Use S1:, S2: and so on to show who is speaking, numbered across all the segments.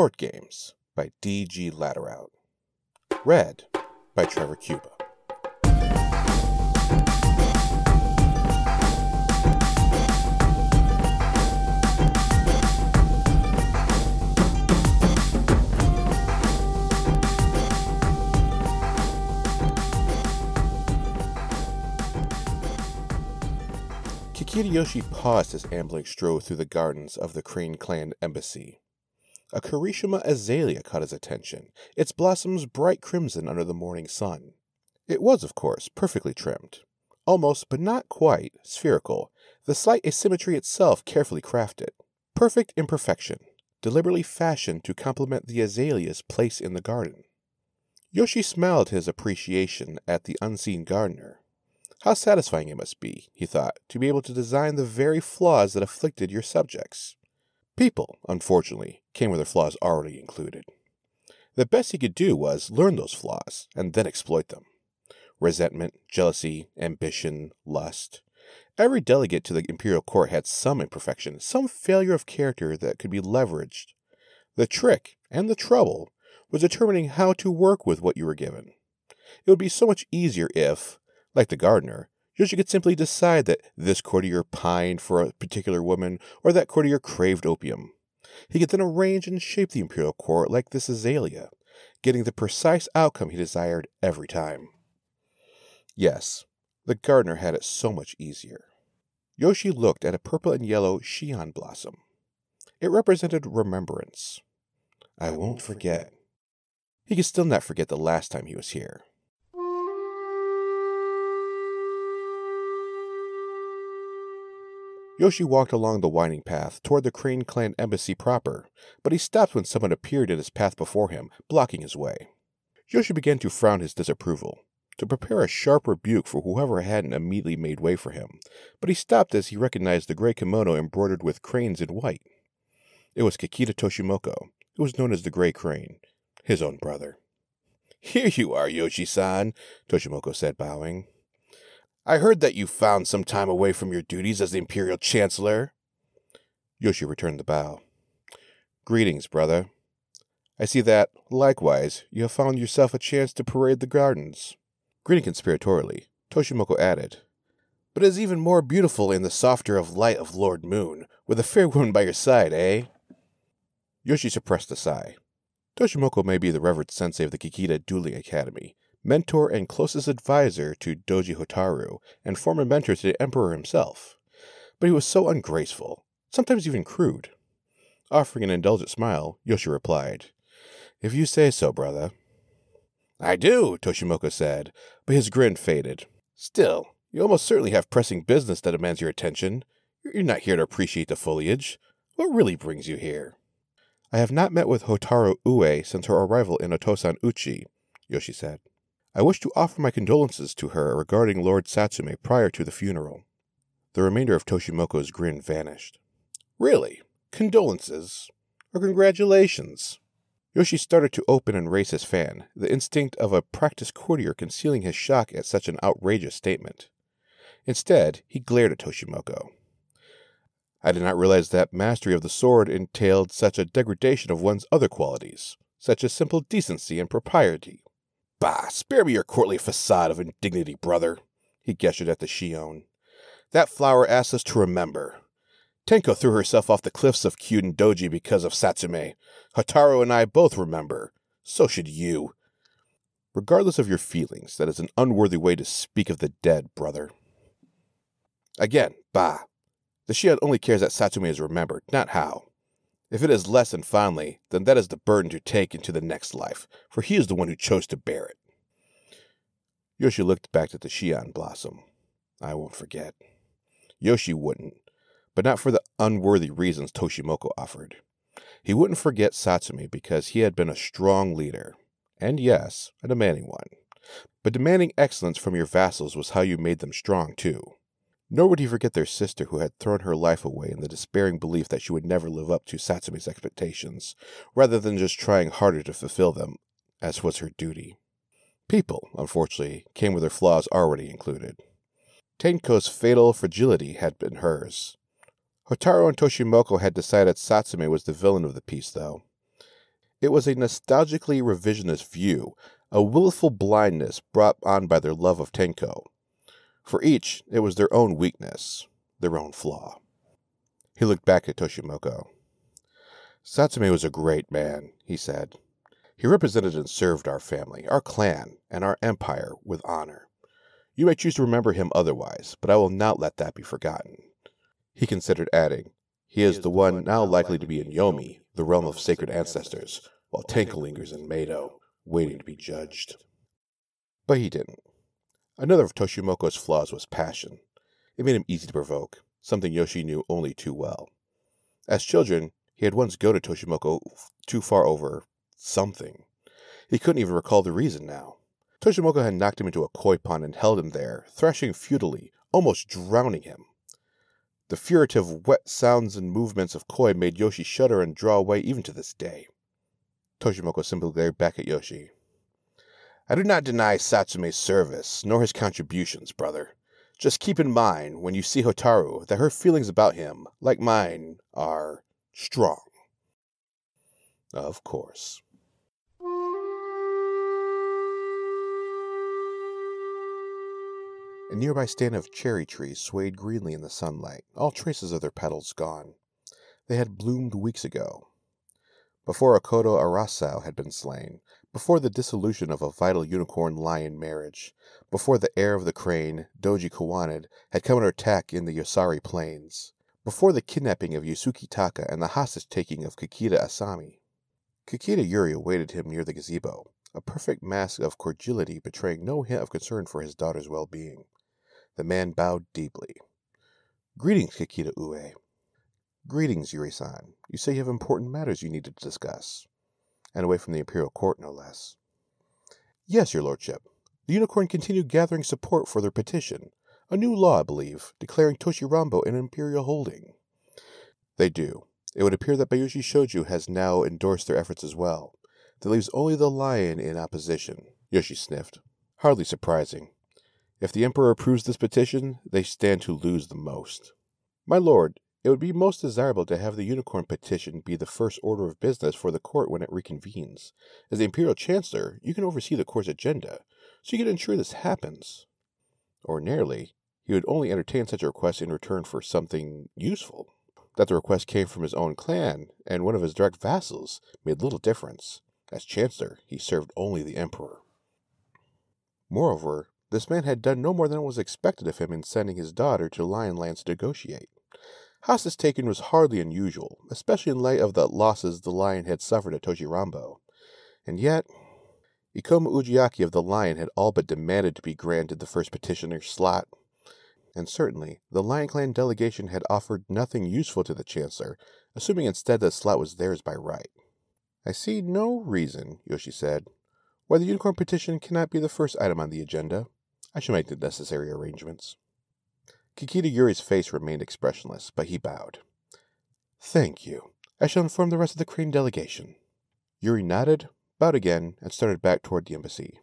S1: Court Games by D.G. Laderoute. Read by Trevor Cuba. Kakita paused his ambling stroll through the gardens of the Crane Clan embassy. A Kirishima azalea caught his attention, its blossoms bright crimson under the morning sun. It was, of course, perfectly trimmed. Almost, but not quite, spherical, the slight asymmetry itself carefully crafted. Perfect imperfection, deliberately fashioned to complement the azalea's place in the garden. Yoshi smiled his appreciation at the unseen gardener. How satisfying it must be, he thought, to be able to design the very flaws that afflicted your subjects. People, unfortunately, came with their flaws already included. The best he could do was learn those flaws and then exploit them. Resentment, jealousy, ambition, lust. Every delegate to the imperial court had some imperfection, some failure of character that could be leveraged. The trick and the trouble was determining how to work with what you were given. It would be so much easier if, like the gardener, Yoshi could simply decide that this courtier pined for a particular woman or that courtier craved opium. He could then arrange and shape the imperial court like this azalea, getting the precise outcome he desired every time. Yes, the gardener had it so much easier. Yoshi looked at a purple and yellow Shion blossom. It represented remembrance. I won't forget. He could still not forget the last time he was here. Yoshi walked along the winding path toward the Crane Clan embassy proper, but he stopped when someone appeared in his path before him, blocking his way. Yoshi began to frown his disapproval, to prepare a sharp rebuke for whoever hadn't immediately made way for him, but he stopped as he recognized the gray kimono embroidered with cranes in white. It was Kakita Toshimoko, who was known as the Gray Crane, his own brother. Here you are, Yoshi-san, Toshimoko said, bowing. I heard that you found some time away from your duties as the Imperial Chancellor. Yoshi returned the bow. Greetings, brother. I see that, likewise, you have found yourself a chance to parade the gardens. Grinning conspiratorially, Toshimoko added, But it is even more beautiful in the softer of light of Lord Moon, with a fair woman by your side, eh? Yoshi suppressed a sigh. Toshimoko may be the revered sensei of the Kakita Dueling Academy, mentor and closest advisor to Doji Hotaru, and former mentor to the Emperor himself. But he was so ungraceful, sometimes even crude. Offering an indulgent smile, Yoshi replied, If you say so, brother. I do, Toshimoko said, but his grin faded. Still, you almost certainly have pressing business that demands your attention. You're not here to appreciate the foliage. What really brings you here? I have not met with Hotaru Ue since her arrival in Otosan Uchi, Yoshi said. I wish to offer my condolences to her regarding Lord Satsume prior to the funeral. The remainder of Toshimoko's grin vanished. Really? Condolences? Or congratulations? Yoshi started to open and raise his fan, the instinct of a practiced courtier concealing his shock at such an outrageous statement. Instead, he glared at Toshimoko. I did not realize that mastery of the sword entailed such a degradation of one's other qualities, such as simple decency and propriety. Bah, spare me your courtly facade of indignity, brother. He gestured at the Shion. That flower asks us to remember. Tenko threw herself off the cliffs of Kyuden Doji because of Satsume. Hotaru and I both remember. So should you. Regardless of your feelings, that is an unworthy way to speak of the dead, brother. Again, bah. The Shion only cares that Satsume is remembered, not how. If it is less than fondly, then that is the burden to take into the next life, for he is the one who chose to bear it. Yoshi looked back at the Shion blossom. I won't forget. Yoshi wouldn't, but not for the unworthy reasons Toshimoko offered. He wouldn't forget Satsume because he had been a strong leader, and yes, a demanding one. But demanding excellence from your vassals was how you made them strong, too. Nor would he forget their sister who had thrown her life away in the despairing belief that she would never live up to Satsume's expectations, rather than just trying harder to fulfill them, as was her duty. People, unfortunately, came with their flaws already included. Tenko's fatal fragility had been hers. Hotaru and Toshimoko had decided Satsume was the villain of the piece, though. It was a nostalgically revisionist view, a willful blindness brought on by their love of Tenko. For each, it was their own weakness, their own flaw. He looked back at Toshimoko. Satsume was a great man, he said. He represented and served our family, our clan, and our empire with honor. You may choose to remember him otherwise, but I will not let that be forgotten. He considered adding, He is the one now likely to be in Yomi, the realm of sacred ancestors, while Tenko lingers in Meido, waiting to be judged. But he didn't. Another of Toshimoko's flaws was passion. It made him easy to provoke, something Yoshi knew only too well. As children, he had once goaded Toshimoko too far over something. He couldn't even recall the reason now. Toshimoko had knocked him into a koi pond and held him there, thrashing futilely, almost drowning him. The furtive, wet sounds and movements of koi made Yoshi shudder and draw away even to this day. Toshimoko simply glared back at Yoshi. I do not deny Satsume's service, nor his contributions, brother. Just keep in mind, when you see Hotaru, that her feelings about him, like mine, are strong. Of course. A nearby stand of cherry trees swayed greenly in the sunlight, all traces of their petals gone. They had bloomed weeks ago. Before Akodo Arasou had been slain, before the dissolution of a vital unicorn lion marriage, before the heir of the crane, Doji Kuwanan, had come under attack in the Yosari plains, before the kidnapping of Yusuke Taka and the hostage taking of Kakita Asami. Kakita Yuri awaited him near the gazebo, a perfect mask of cordiality betraying no hint of concern for his daughter's well being. The man bowed deeply. Greetings, Kakita Ue. Greetings, Yuri san. You say you have important matters you need to discuss. And away from the imperial court, no less. Yes, your lordship. The unicorn continued gathering support for their petition. A new law, I believe, declaring Toshi Ranbo an imperial holding. They do. It would appear that Bayushi Shoju has now endorsed their efforts as well. That leaves only the lion in opposition. Yoshi sniffed. Hardly surprising. If the Emperor approves this petition, they stand to lose the most. My lord, it would be most desirable to have the unicorn petition be the first order of business for the court when it reconvenes. As the Imperial Chancellor, you can oversee the court's agenda, so you can ensure this happens. Ordinarily, he would only entertain such a request in return for something useful. That the request came from his own clan and one of his direct vassals made little difference. As Chancellor, he served only the Emperor. Moreover, this man had done no more than was expected of him in sending his daughter to Lionlands to negotiate. Hostage taking was hardly unusual, especially in light of the losses the lion had suffered at Toshi Ranbo. And yet, Ikoma Ujiaki of the Lion had all but demanded to be granted the first petitioner's slot and certainly the Lion Clan delegation had offered nothing useful to the Chancellor, assuming instead that the slot was theirs by right. I see no reason, Yoshi said, why the Unicorn petition cannot be the first item on the agenda. I shall make the necessary arrangements. Kakita Yuri's face remained expressionless, but he bowed. Thank you. I shall inform the rest of the Crane delegation. Yuri nodded, bowed again, and started back toward the embassy.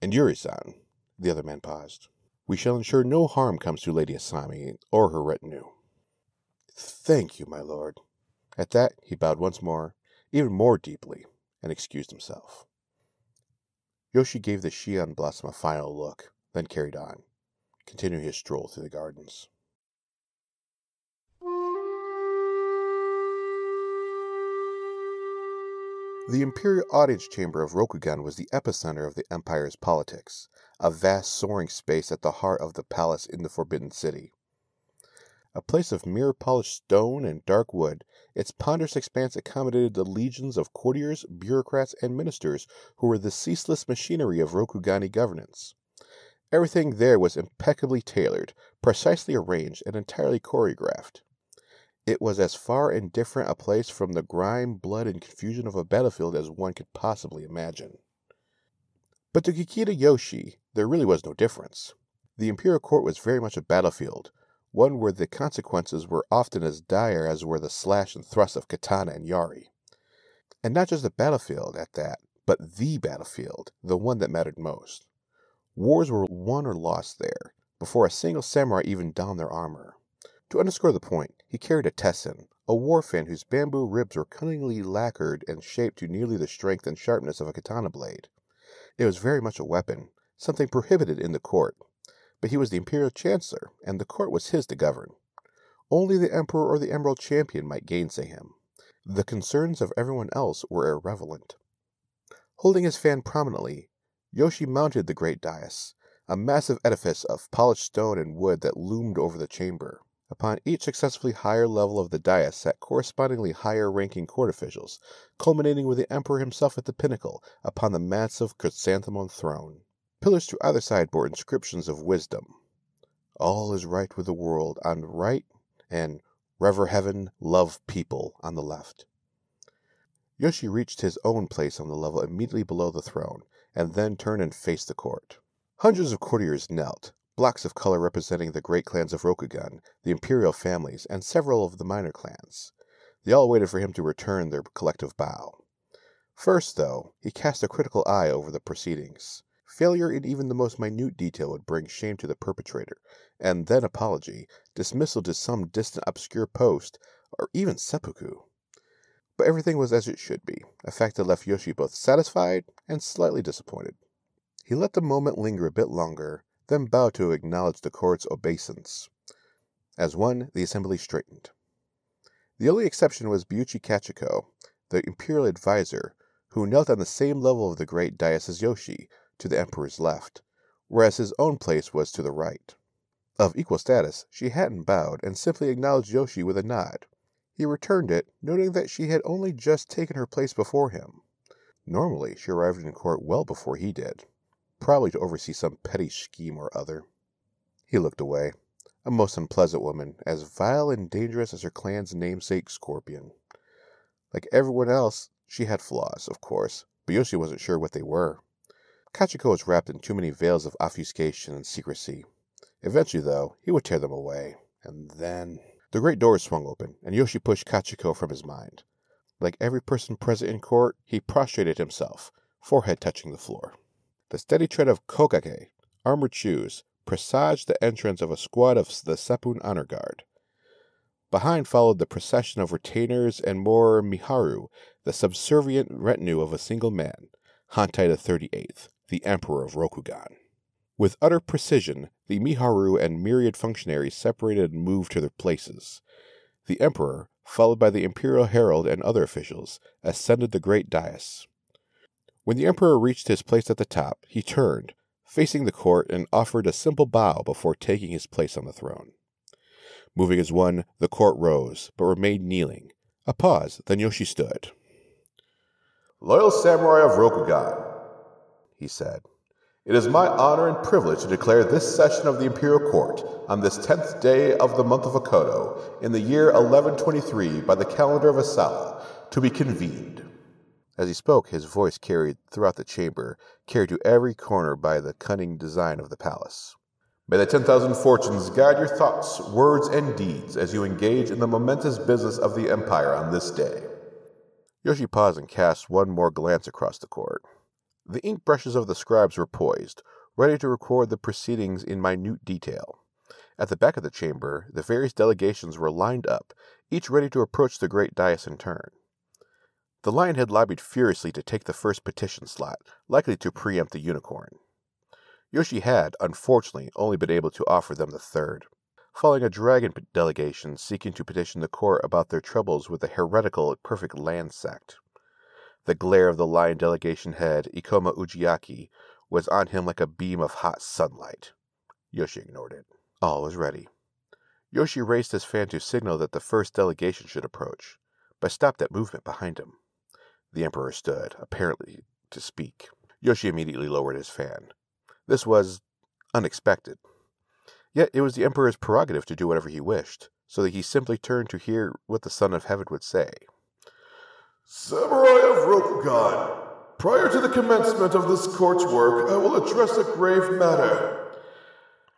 S1: And Yuri-san, the other man paused. We shall ensure no harm comes to Lady Asami or her retinue. Thank you, my lord. At that, he bowed once more, even more deeply, and excused himself. Yoshi gave the Shion blossom a final look, then carried on, continuing his stroll through the gardens. The Imperial Audience Chamber of Rokugan was the epicenter of the Empire's politics, a vast soaring space at the heart of the palace in the Forbidden City. A place of mirror polished stone and dark wood, its ponderous expanse accommodated the legions of courtiers, bureaucrats, and ministers who were the ceaseless machinery of Rokugani governance. Everything there was impeccably tailored, precisely arranged, and entirely choreographed. It was as far and different a place from the grime, blood, and confusion of a battlefield as one could possibly imagine. But to Kakita Yoshi, there really was no difference. The Imperial Court was very much a battlefield, one where the consequences were often as dire as were the slash and thrust of katana and yari. And not just a battlefield at that, but the battlefield, the one that mattered most. Wars were won or lost there, before a single samurai even donned their armor. To underscore the point, he carried a tessen, a war fan whose bamboo ribs were cunningly lacquered and shaped to nearly the strength and sharpness of a katana blade. It was very much a weapon, something prohibited in the court, but he was the imperial chancellor, and the court was his to govern. Only the emperor or the emerald champion might gainsay him. The concerns of everyone else were irrelevant. Holding his fan prominently, Yoshi mounted the great dais, a massive edifice of polished stone and wood that loomed over the chamber. Upon each successively higher level of the dais sat correspondingly higher ranking court officials, culminating with the emperor himself at the pinnacle upon the massive chrysanthemum throne. Pillars to either side bore inscriptions of wisdom. All is right with the world on the right, and rever heaven, love people on the left. Yoshi reached his own place on the level immediately below the throne, and then turn and face the court. Hundreds of courtiers knelt, blocks of color representing the great clans of Rokugan, the imperial families, and several of the minor clans. They all waited for him to return their collective bow. First, though, he cast a critical eye over the proceedings. Failure in even the most minute detail would bring shame to the perpetrator, and then apology, dismissal to some distant obscure post, or even seppuku. But everything was as it should be, a fact that left Yoshi both satisfied and slightly disappointed. He let the moment linger a bit longer, then bowed to acknowledge the court's obeisance. As one, the assembly straightened. The only exception was Bayushi Kachiko, the imperial adviser, who knelt on the same level of the great dais as Yoshi, to the Emperor's left, whereas his own place was to the right. Of equal status, she hadn't bowed and simply acknowledged Yoshi with a nod. He returned it, noting that she had only just taken her place before him. Normally, she arrived in court well before he did, probably to oversee some petty scheme or other. He looked away. A most unpleasant woman, as vile and dangerous as her clan's namesake Scorpion. Like everyone else, she had flaws, of course, but Yoshi wasn't sure what they were. Kachiko was wrapped in too many veils of obfuscation and secrecy. Eventually, though, he would tear them away. And then. The great doors swung open, and Yoshi pushed Kachiko from his mind. Like every person present in court, he prostrated himself, forehead touching the floor. The steady tread of Kokage, armored shoes, presaged the entrance of a squad of the Seppun Honor Guard. Behind followed the procession of retainers and more Miharu, the subservient retinue of a single man, Hantei the Thirty-Eighth, the Emperor of Rokugan. With utter precision, the Miharu and myriad functionaries separated and moved to their places. The Emperor, followed by the Imperial Herald and other officials, ascended the great dais. When the Emperor reached his place at the top, he turned, facing the court, and offered a simple bow before taking his place on the throne. Moving as one, the court rose, but remained kneeling. A pause, then Yoshi stood.
S2: Loyal Samurai of Rokugan, he said. It is my honor and privilege to declare this session of the Imperial Court on this tenth day of the month of Akodo in the year 1123 by the calendar of Asala to be convened.
S1: As he spoke, his voice carried throughout the chamber, carried to every corner by the cunning design of the palace.
S2: May the 10,000 fortunes guide your thoughts, words, and deeds as you engage in the momentous business of the Empire on this day.
S1: Yoshi paused and cast one more glance across the court. The ink brushes of the scribes were poised, ready to record the proceedings in minute detail. At the back of the chamber, the various delegations were lined up, each ready to approach the great dais in turn. The lion had lobbied furiously to take the first petition slot, likely to preempt the unicorn. Yoshi had, unfortunately, only been able to offer them the third, following a dragon delegation seeking to petition the court about their troubles with the heretical Perfect Land sect. The glare of the lion delegation head, Ikoma Ujiaki, was on him like a beam of hot sunlight. Yoshi ignored it. All was ready. Yoshi raised his fan to signal that the first delegation should approach, but stopped at movement behind him. The Emperor stood, apparently to speak. Yoshi immediately lowered his fan. This was unexpected. Yet it was the Emperor's prerogative to do whatever he wished, so that he simply turned to hear what the Son of Heaven would say.
S2: Samurai of Rokugan, prior to the commencement of this court's work, I will address a grave matter.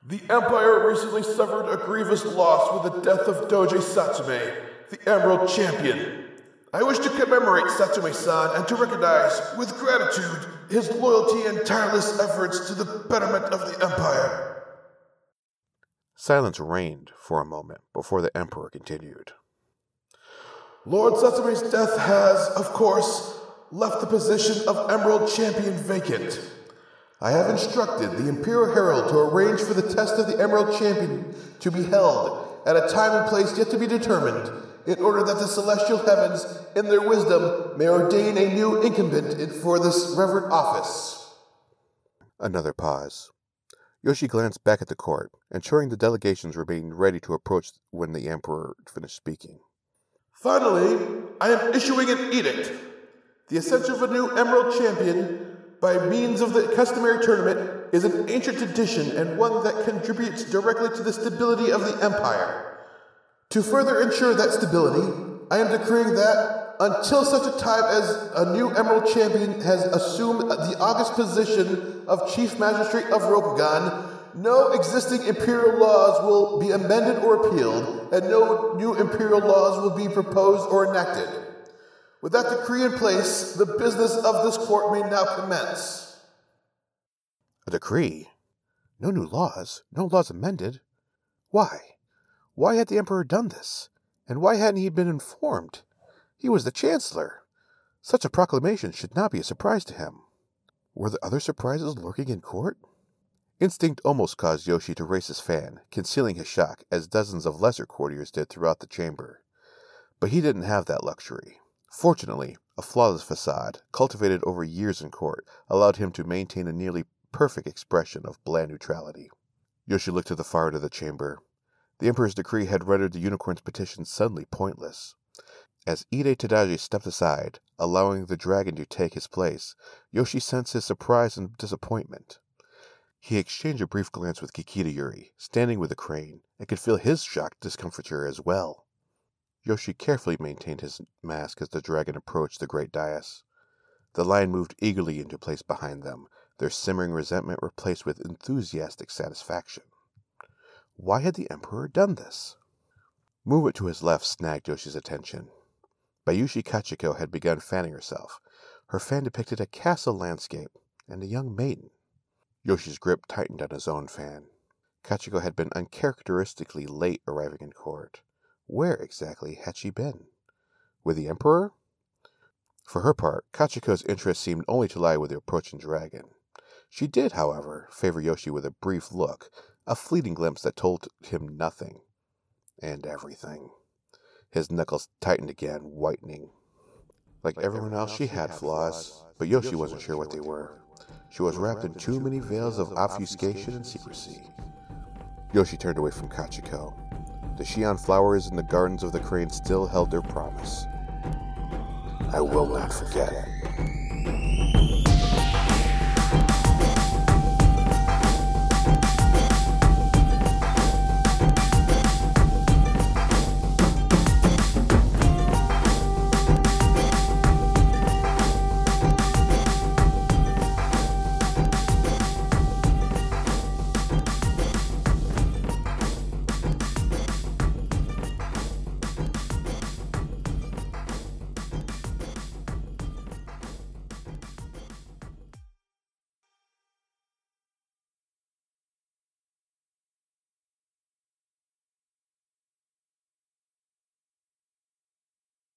S2: The Empire recently suffered a grievous loss with the death of Doji Satsume, the Emerald Champion. I wish to commemorate Satsume-san and to recognize, with gratitude, his loyalty and tireless efforts to the betterment of the Empire.
S1: Silence reigned for a moment before the Emperor continued.
S2: Lord Satsume's death has, of course, left the position of Emerald Champion vacant. I have instructed the Imperial Herald to arrange for the test of the Emerald Champion to be held at a time and place yet to be determined, in order that the celestial heavens, in their wisdom, may ordain a new incumbent for this reverend office.
S1: Another pause. Yoshi glanced back at the court, ensuring the delegations remained ready to approach when the Emperor finished speaking.
S2: Finally, I am issuing an edict. The ascension of a new Emerald Champion by means of the customary tournament is an ancient tradition and one that contributes directly to the stability of the Empire. To further ensure that stability, I am decreeing that until such a time as a new Emerald Champion has assumed the august position of Chief Magistrate of Rokugan, no existing imperial laws will be amended or repealed, and no new imperial laws will be proposed or enacted. With that decree in place, the business of this court may now commence.
S1: A decree? No new laws? No laws amended? Why? Why had the Emperor done this? And why hadn't he been informed? He was the Chancellor. Such a proclamation should not be a surprise to him. Were there other surprises lurking in court? Instinct almost caused Yoshi to raise his fan, concealing his shock, as dozens of lesser courtiers did throughout the chamber. But he didn't have that luxury. Fortunately, a flawless facade, cultivated over years in court, allowed him to maintain a nearly perfect expression of bland neutrality. Yoshi looked to the far end of the chamber. The Emperor's decree had rendered the unicorn's petition suddenly pointless. As Ide Tadaji stepped aside, allowing the dragon to take his place, Yoshi sensed his surprise and disappointment. He exchanged a brief glance with Kakita Yuri, standing with the crane, and could feel his shocked discomfiture as well. Yoshi carefully maintained his mask as the dragon approached the great dais. The lion moved eagerly into place behind them, their simmering resentment replaced with enthusiastic satisfaction. Why had the Emperor done this? Movement to his left snagged Yoshi's attention. Bayushi Kachiko had begun fanning herself. Her fan depicted a castle landscape and a young maiden. Yoshi's grip tightened on his own fan. Kachiko had been uncharacteristically late arriving in court. Where exactly had she been? With the Emperor? For her part, Kachiko's interest seemed only to lie with the approaching dragon. She did, however, favor Yoshi with a brief look, a fleeting glimpse that told him nothing and everything. His knuckles tightened again, whitening. Like everyone else, she had flaws, but Yoshi wasn't sure what they were. She was wrapped in too many veils of obfuscation and secrecy. Yoshi turned away from Kachiko. The Shion flowers in the gardens of the crane still held their promise. I will not forget.